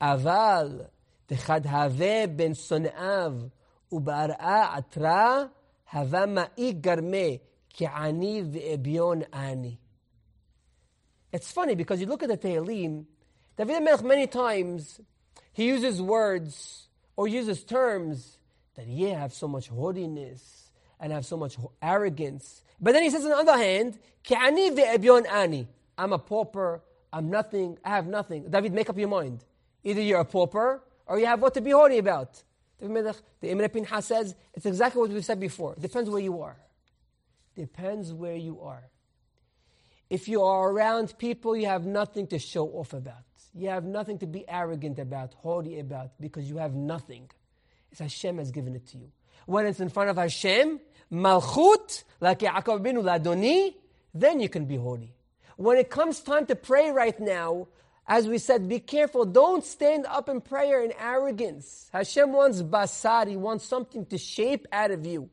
Aval the have ben son'av ubar'a atra hava ma'i ki ani ve'ebion ani. It's funny because you look at the Tehillim, David Melech many times, he uses words or uses terms that you have so much haughtiness and have so much arrogance. But then he says on the other hand, Ki'ani ve'ebyon ani. I'm a pauper, I'm nothing, I have nothing. David, make up your mind. Either you're a pauper or you have what to be haughty about. The Imre Pinha says, it's exactly what we've said before. It Depends where you are. Depends where you are. If you are around people you have nothing to show off about, you have nothing to be arrogant about, haughty about, because you have nothing. It's Hashem has given it to you. When it's in front of Hashem, Malchut, like Yaakov binu Ladoni, then you can be holy. When it comes time to pray right now, as we said, be careful. Don't stand up in prayer in arrogance. Hashem wants basar. He wants something to shape out of you.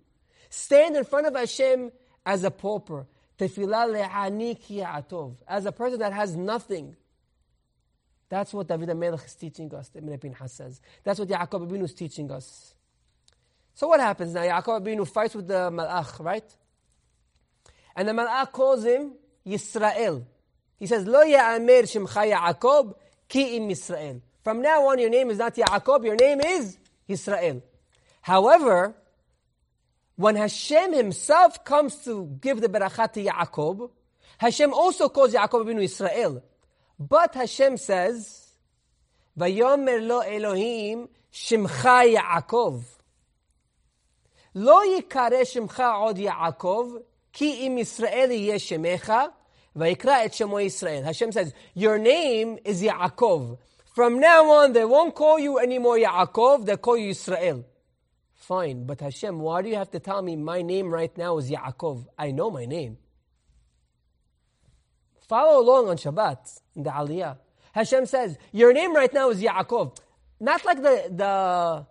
Stand in front of Hashem as a pauper. Tefillah As a person that has nothing. That's what David Melech is teaching us, Ibn Pinhas says. That's what Yaakov Abinu is teaching us. So what happens now? Yaakov Abinu fights with the Malach, right? And the Malach calls him Yisrael. He says, Lo ya'amir shimcha Yaakov ki im Yisrael. From now on, your name is not Yaakov, your name is Yisrael. However, when Hashem himself comes to give the barakah to Yaakov, Hashem also calls Yaakov Abinu Israel. But Hashem says, Vayomer lo Elohim shimcha Yaakov. לא יקרא שמך עוד יעקב, כי אם ישראל יהיה שמך, ויקרא את שמו ישראל. Hashem says, your name is Yaakov. From now on, they won't call you anymore Yaakov, they call you Israel. Fine, but Hashem, why do you have to tell me my name right now is Yaakov? I know my name. Follow along on Shabbat in the Aliyah. Hashem says, Your name right now is Yaakov. Not like the the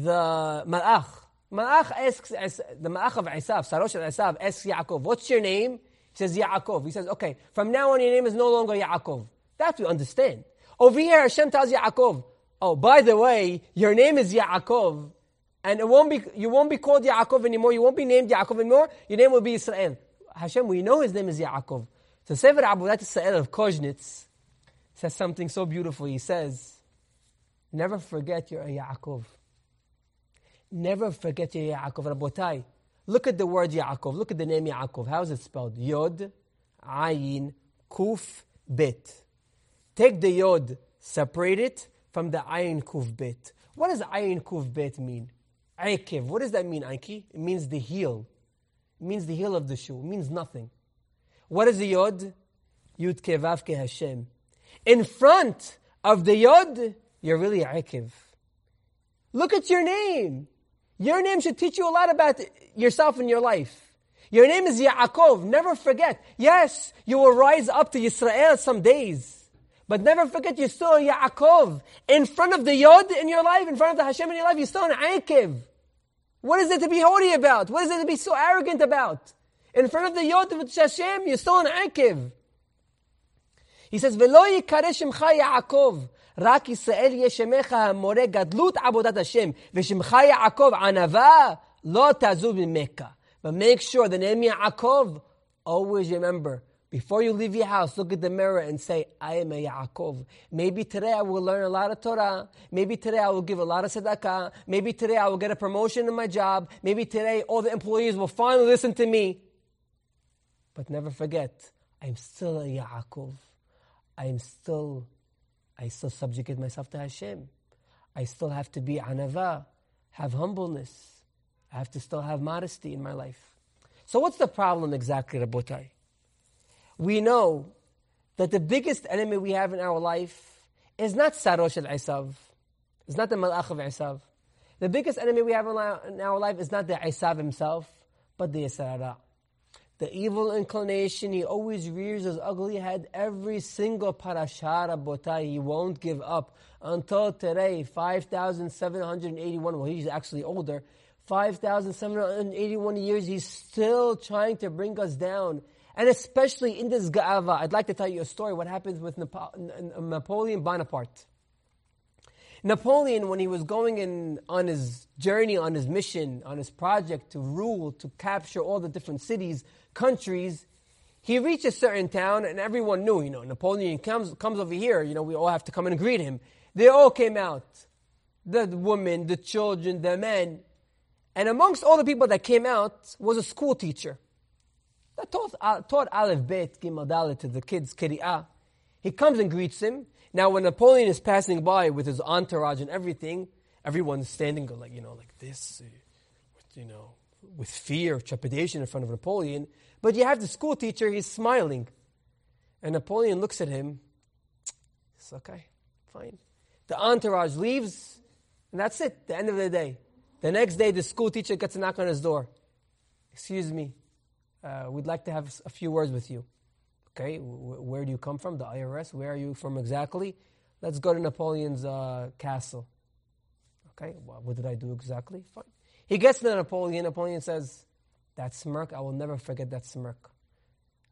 the Malach. Malach asks the Malach of Esav, Sarosh of asks Yaakov, What's your name? He says Yaakov. He says, Okay, from now on your name is no longer Yaakov. That we understand. Over here, Hashem tells Yaakov, Oh, by the way, your name is Yaakov, and it won't be you won't be called Yaakov anymore. You won't be named Yaakov anymore. Your name will be Israel. Hashem, we know his name is Yaakov. So Sefer Abudat Israel of Koznitz says something so beautiful. He says, Never forget your Yaakov. Never forget your Yaakov. Rabotai, look at the word Yaakov. Look at the name Yaakov. How is it spelled? Yod, Ayin, Kuf, Bet. Take the Yod, separate it from the Ayin, Kuf, Bet. What does Ayin, Kuf, Bet mean? Aikev. What does that mean, Aiki? It means the heel. It means the heel of the shoe. It means nothing. What is the Yod? Yud Kevav Ke Hashem. In front of the Yod, you're really Akiv. Look at your name. Your name should teach you a lot about yourself and your life. Your name is Yaakov. Never forget. Yes, you will rise up to Yisrael some days. But never forget you're still Yaakov. In front of the Yod in your life, in front of the Hashem in your life, you're still an Akiv. What is it to be haughty about? What is it to be so arrogant about? In front of the Yod of Hashem, you're still an Akiv. He says, ולא יקרא שמך יעקב, רק ישראל יהיה שמך המורה גדלות עבודת השם, ושמך יעקב ענווה, לא תעזוב ממך. But make sure the name Yaakov, always remember, before you leave your house, look at the mirror and say, I am a Yaakov. Maybe today I will learn a lot of Torah. Maybe today I will give a lot of tzedakah. Maybe today I will get a promotion in my job. Maybe today all the employees will finally listen to me. But never forget, I'm still a Yaakov. I am still, I still subjugate myself to Hashem. I still have to be anava, have humbleness. I have to still have modesty in my life. So what's the problem exactly, Rabotai? we know that the biggest enemy we have in our life is not Sarosh al Isav, it's not the Malach of Isav. The biggest enemy we have in our life is not the Isav himself, but the Yisara. The evil inclination, he always rears his ugly head every single parashah, botai. He won't give up until today, 5,781. Well, he's actually older. 5,781 years, he's still trying to bring us down. And especially in this Ga'ava, I'd like to tell you a story what happens with Napoleon Bonaparte. Napoleon, when he was going in on his journey, on his mission, on his project to rule, to capture all the different cities, countries, he reached a certain town and everyone knew, you know, Napoleon comes, comes over here, you know, we all have to come and greet him. They all came out. The women, the children, the men. And amongst all the people that came out was a school teacher that taught, uh, taught Aleph Bet Gimel Dalet to the kids, Kiri'ah. He comes and greets him. Now, when Napoleon is passing by with his entourage and everything, everyone's standing like, you know, like this, uh, you know, with fear, trepidation in front of Napoleon. But you have the school teacher, he's smiling. And Napoleon looks at him. It's okay, fine. The entourage leaves, and that's it, the end of the day. The next day, the school teacher gets a knock on his door. Excuse me, uh, we'd like to have a few words with you. Okay, where do you come from? The IRS. Where are you from exactly? Let's go to Napoleon's uh, castle. Okay, well, what did I do exactly? Fine. He gets to Napoleon. Napoleon says, "That smirk, I will never forget that smirk.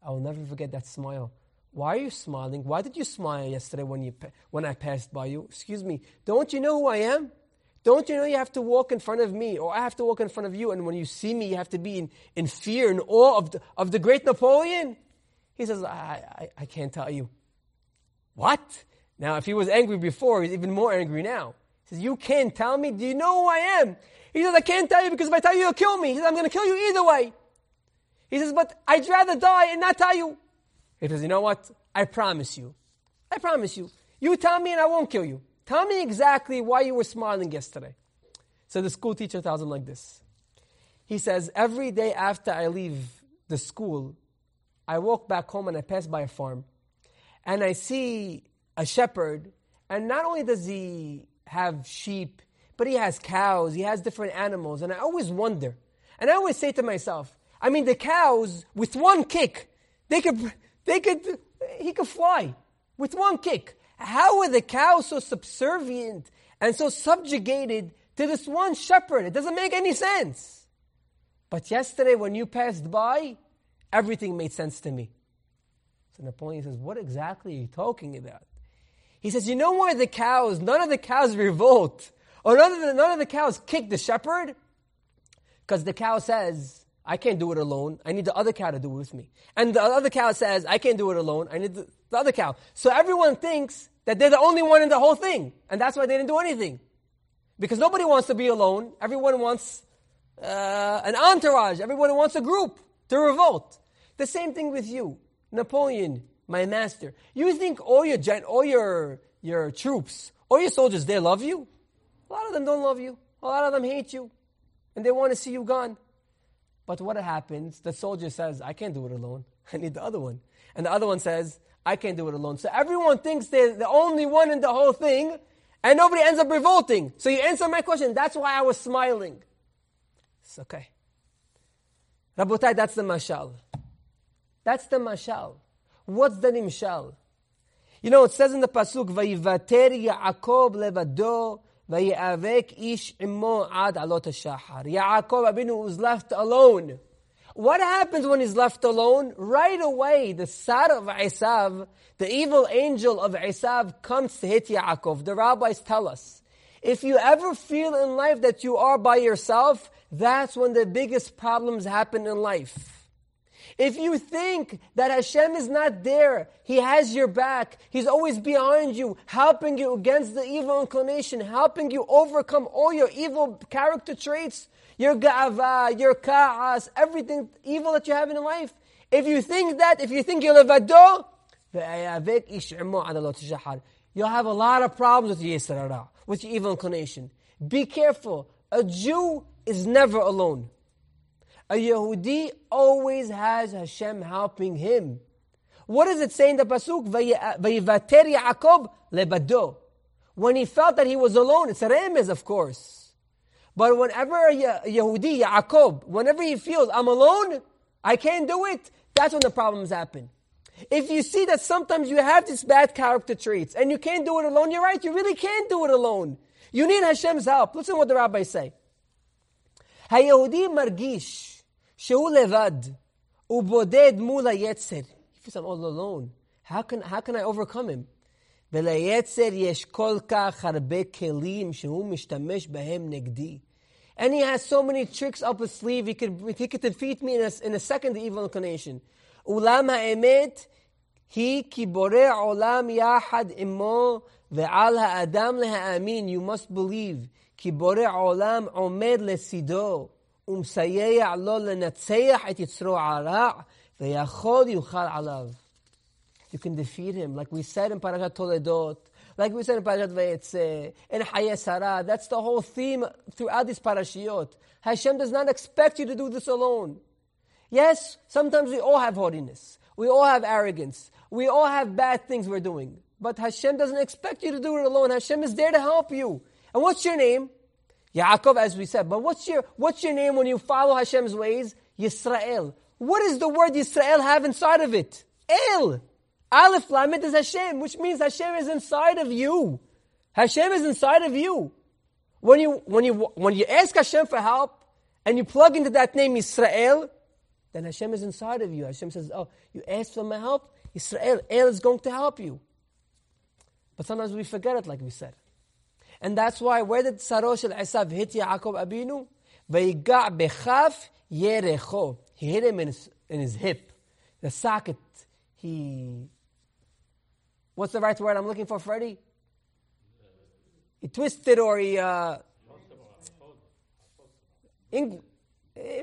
I will never forget that smile. Why are you smiling? Why did you smile yesterday when you when I passed by you? Excuse me. Don't you know who I am? Don't you know you have to walk in front of me, or I have to walk in front of you, and when you see me, you have to be in, in fear and awe of the, of the great Napoleon? He says, I, I, I can't tell you. What? Now, if he was angry before, he's even more angry now. He says, You can't tell me? Do you know who I am? He says, I can't tell you because if I tell you, you'll kill me. He says, I'm going to kill you either way. He says, But I'd rather die and not tell you. He says, You know what? I promise you. I promise you. You tell me and I won't kill you. Tell me exactly why you were smiling yesterday. So the school teacher tells him like this. He says, Every day after I leave the school, I walk back home and I pass by a farm. And I see a shepherd. And not only does he have sheep, but he has cows, he has different animals. And I always wonder. And I always say to myself, I mean, the cows, with one kick, they could, they could, he could fly with one kick. How are the cows so subservient and so subjugated to this one shepherd? It doesn't make any sense. But yesterday, when you passed by, everything made sense to me. So Napoleon says, What exactly are you talking about? He says, You know why the cows, none of the cows revolt, or none of the, none of the cows kick the shepherd? Because the cow says, I can't do it alone. I need the other cow to do it with me. And the other cow says, I can't do it alone. I need the, the other cow. So everyone thinks that they're the only one in the whole thing. And that's why they didn't do anything. Because nobody wants to be alone. Everyone wants uh, an entourage. Everyone wants a group to revolt. The same thing with you. Napoleon, my master. You think all your, all your, your troops, all your soldiers, they love you? A lot of them don't love you. A lot of them hate you. And they want to see you gone. But what happens? The soldier says, I can't do it alone. I need the other one. And the other one says, I can't do it alone. So everyone thinks they're the only one in the whole thing, and nobody ends up revolting. So you answer my question. That's why I was smiling. It's okay. Rabotai, that's the mashal. That's the mashal. What's the nimshal? You know, it says in the Pasuk, Vayivater Yaakov levado, Vayiavek ish immo ad alot shahar. Yaakov Abinu was left alone. What happens when he's left alone? Right away, the Sar of Esav, the evil angel of Esav, comes to hit Yaakov. The rabbis tell us, if you ever feel in life that you are by yourself, that's when the biggest problems happen in life. If you think that Hashem is not there, He has your back, He's always behind you, helping you against the evil inclination, helping you overcome all your evil character traits, your ga'ava, your ka'as, everything evil that you have in your life. If you think that, if you think you're levado, you'll have a lot of problems with Yisra, with your evil inclination. Be careful. A Jew is never alone. A Yehudi always has Hashem helping him. What does it say in the Pasuk? Uh, lebado. When he felt that he was alone, it's a remez, of course. But whenever a Yehudi, Yaakov, whenever he feels, I'm alone, I can't do it, that's when the problems happen. If you see that sometimes you have these bad character traits and you can't do it alone, you're right, you really can't do it alone. You need Hashem's help. Listen what the rabbis say. Hayehudi margish. שהוא לבד, הוא בודד מול היצר. He feels I'm all alone. How can, how can I overcome him? וליצר יש כל כך הרבה כלים שהוא משתמש בהם נגדי. And he has so many tricks up his sleeve, he could, he could defeat me in a, in a second, the evil inclination. אולם האמת היא כי בורא עולם יחד עמו ועל האדם להאמין, you must believe, כי בורא עולם עומד לצידו. ומסייע לו לנצח את יצרו הרע, ויכול יוכל עליו. You can defeat him, like we said in Parashat Toledot, like we said in Parashat Vayetze, in Hayeh Sarah. That's the whole theme throughout these parashiot. Hashem does not expect you to do this alone. Yes, sometimes we all have haughtiness. We all have arrogance. We all have bad things we're doing. But Hashem doesn't expect you to do it alone. Hashem is there to help you. And what's your name? Yaakov, as we said. But what's your, what's your name when you follow Hashem's ways? Yisrael. What does the word Yisrael have inside of it? El. Aleph Lamed is Hashem, which means Hashem is inside of you. Hashem is inside of you. When you, when you, when you ask Hashem for help, and you plug into that name Yisrael, then Hashem is inside of you. Hashem says, oh, you asked for my help? Yisrael, El is going to help you. But sometimes we forget it, like we said. And that's why, where did Sarosh al Esav hit Yaakov Abinu? Bechaf yerecho. He hit him in his, in his hip, the socket. He, what's the right word I'm looking for, Freddie? He twisted or he, uh, in,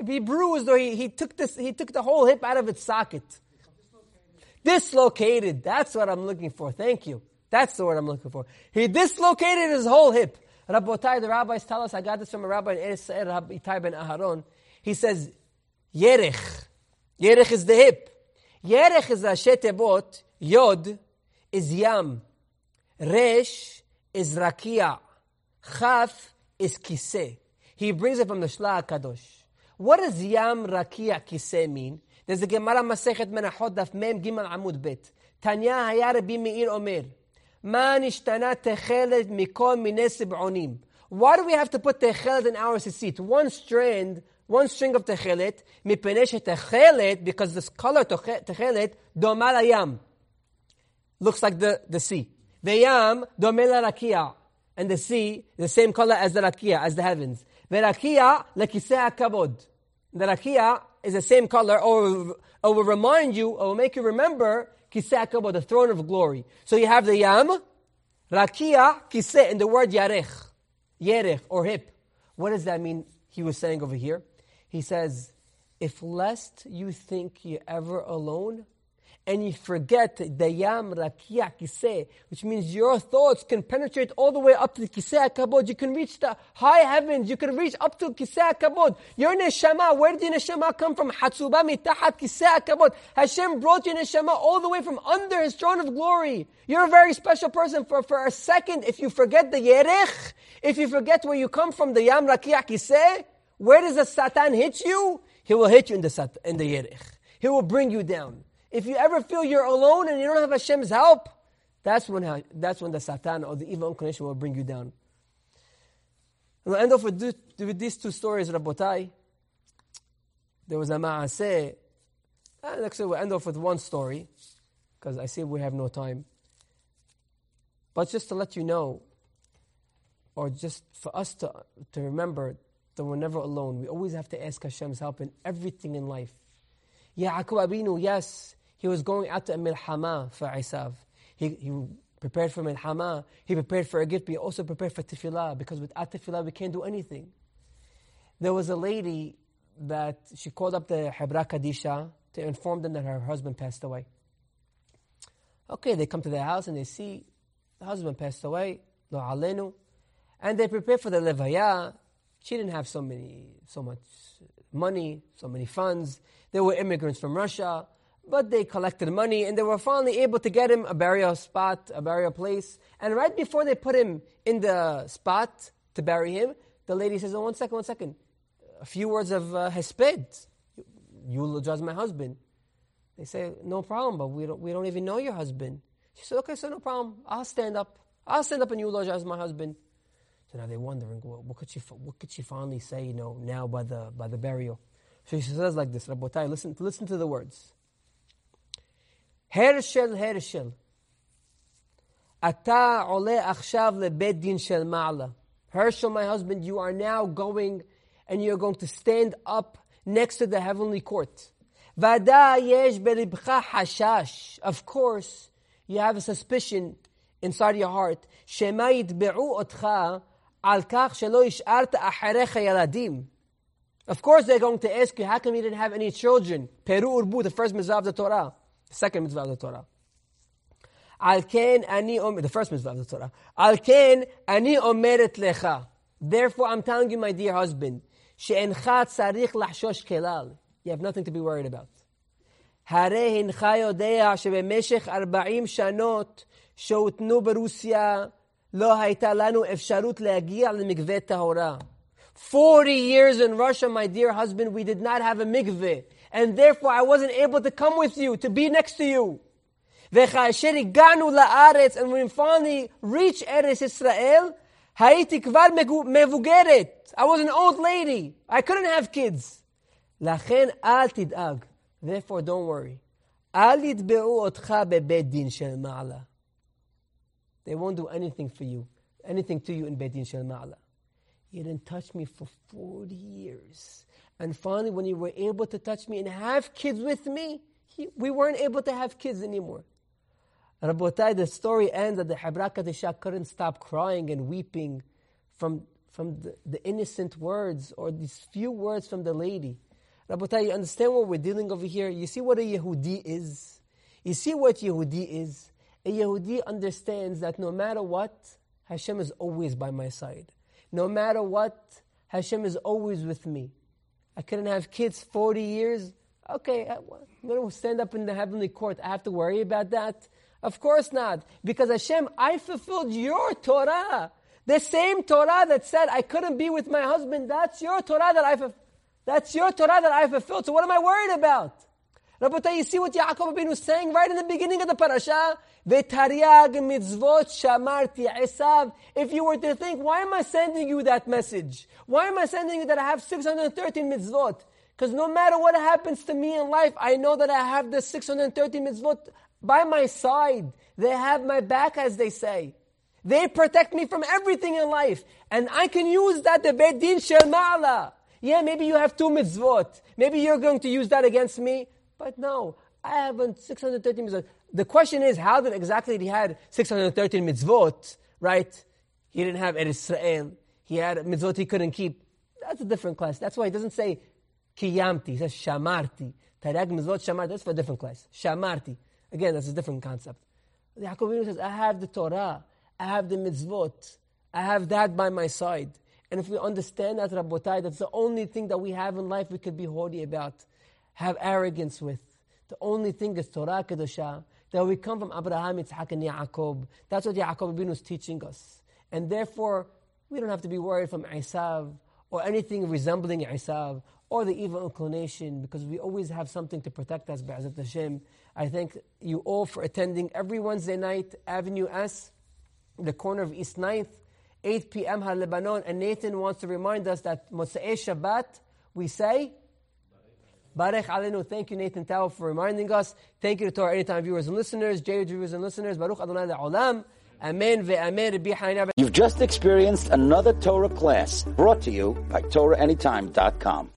he bruised or he, he took this, he took the whole hip out of its socket. Dislocated. That's what I'm looking for. Thank you. That's the word I'm looking for. He dislocated his whole hip. Rabbotai, the rabbis tell us, I got this from a rabbi in Eretz Rabbi Itai ben Aharon. He says, Yerech. Yerech is the hip. Yerech is a shetebot. Yod is yam. Resh is rakia. Chaf is kiseh. He brings it from the Shla Kadosh. What does yam rakia kiseh mean? There's the Gemara Masechet Menachot Daf Mem Gimel Amud Bet. Tanya Hayar Rabbi Meir Omer. Man ishtana techelet mikol. Why do we have to put techelet in our tzitzit? One strand, one string of techelet, mipenesh techelet, because this color techelet, domal yam, looks like the, the sea. Ve'yam yam, rakia, and the sea, the same color as the rakia, as the heavens. The rakia, kabod. The rakia is the same color, or, or will remind you, or will make you remember kiseh the throne of glory. So you have the yam, rakia, kiseh, and the word yarech, yerech, or hip. What does that mean? He was saying over here. He says, if lest you think you're ever alone, and you forget the yam rakia kiseh, which means your thoughts can penetrate all the way up to the kiseh kabod. You can reach the high heavens. You can reach up to kiseh kabod. Your neshama, where did your neshama come from? Hatsuba mitahat kiseh kabod. Hashem brought your neshama all the way from under His throne of glory. You're a very special person. For, for a second, if you forget the yerech, if you forget where you come from, the yam rakia kiseh, where does the satan hit you? He will hit you in the sat, in the yerech. He will bring you down. If you ever feel you're alone and you don't have Hashem's help, That's when, that's when the Satan or the evil inclination will bring you down. And we'll end off with, with these two stories, Rabotai. There was a ma'aseh. Ah, and actually, we'll end off with one story, because I see we have no time. But just to let you know, or just for us to, to remember that we're never alone. We always have to ask Hashem's help in everything in life. Ya'aqub Abinu, yes, he was going out to milhama for Isav. He, he prepared for milhama, he prepared for a gift, but he also prepared for tefillah, because without tefillah we can't do anything. There was a lady that she called up the Hebra Kadisha to inform them that her husband passed away. Okay, they come to their house and they see the husband passed away, lo alenu, and they prepare for the levaya. She didn't have so many, so much money, so many funds. They were immigrants from Russia, but they collected money and they were finally able to get him a burial spot, a burial place. And right before they put him in the spot to bury him, the lady says, "Oh, one second, one second. A few words of uh, hesped. Eulogize my husband." They say, "No problem, but we don't, we don't even know your husband." She said, "Okay, so no problem. I'll stand up. I'll stand up and eulogize my husband." So now they're wondering, well, what could she, what could she finally say, you know, now by the, by the burial? So she says like this, Rabotai, listen, listen to the words. הרשל הרשל, אתה עולה עכשיו לבית דין של מעלה. My husband, you are now going and you're going to stand up next to the heavenly court. Of course, you have a suspicion inside your heart. שמא יתבעו אותך על כך שלא השארת אחריך ילדים. Of course, they're going to ask you, how come you didn't have any children? Peru Urbu, the first Mitzvah of the Torah. The second mitzvah of the Torah. על כן אני אומר, the first mitzvah of the Torah. על כן אני אומרת לך. Therefore I'm telling you, my dear husband, שאינך צריך לחשוש כלל. You have nothing to be worried about. הרי אינך יודע שבמשך 40 שנות שהותנו ברוסיה לא הייתה לנו אפשרות להגיע למקווה טהורה. 40 years in Russia, my dear husband, we did not have a mikveh. And therefore I wasn't able to come with you, to be next to you. וכאשר הגענו לארץ, and when we finally reached ארץ ישראל, הייתי כבר מבוגרת. I was an old lady. I couldn't have kids. לכן אל תדאג. Therefore don't worry. אל יתבעו אותך בבית דין של מעלה. They won't do anything for you, anything to you in Beit Din Shel Ma'ala. You didn't touch me for 40 years. And finally, when you were able to touch me and have kids with me, he, we weren't able to have kids anymore. Rabotai, the story ends that the Hebra Kadisha couldn't stop crying and weeping from, from the, the, innocent words or these few words from the lady. Rabotai, you understand what we're dealing over here? You see what a Yehudi is? You see what Yehudi is? A Yehudi understands that no matter what, Hashem is always by my side. No matter what, Hashem is always with me. I couldn't have kids 40 years. Okay, I'm going to stand up in the heavenly court. I have to worry about that? Of course not. Because Hashem, I fulfilled your Torah. The same Torah that said I couldn't be with my husband, that's your Torah that I. That's your Torah that I fulfilled. So what am I worried about? Rabotai, you see what Yaakov Abinu was saying right in the beginning of the parasha? V'tariag mitzvot shamarti Esav. If you were to think, why am I sending you that message? Why am I sending you that I have 613 mitzvot? Because no matter what happens to me in life, I know that I have the 613 mitzvot by my side. They have my back, as they say. They protect me from everything in life. And I can use that, the Beit Din Shel Ma'ala. Yeah, maybe you have two mitzvot. Maybe you're going to use that against me. But no, I haven't 613 mitzvot. The question is, how did exactly he had 613 mitzvot, right? He didn't have Israel. He had mitzvot he couldn't keep. That's a different class. That's why he doesn't say kiyamti. He says shamarti. Tarag mitzvot shamarti. That's for a different class. Shamarti. Again, that's a different concept. The Yaakov says, I have the Torah. I have the mitzvot. I have that by my side. And if we understand that, Rabbotai, that's the only thing that we have in life we could be holy about have arrogance with. The only thing is Torah Kedusha, that we come from Abraham, Yitzhak, and Yaakov. That's what Yaakov Abinu is teaching us. And therefore, we don't have to be worried from Isav or anything resembling Isav or the evil inclination, because we always have something to protect us, Ba'azat Hashem. I thank you all for attending every Wednesday night, Avenue S, the corner of East 9th, 8 p.m. Har Lebanon. And Nathan wants to remind us that Motzei Shabbat, we say, Barech Alenu. Thank you, Nathan Tao, for reminding us. Thank you to Torah Anytime viewers and listeners, JU viewers and listeners. Baruch Adonai Le'olam. Amen ve'amen. You've just experienced another Torah class brought to you by TorahAnytime.com.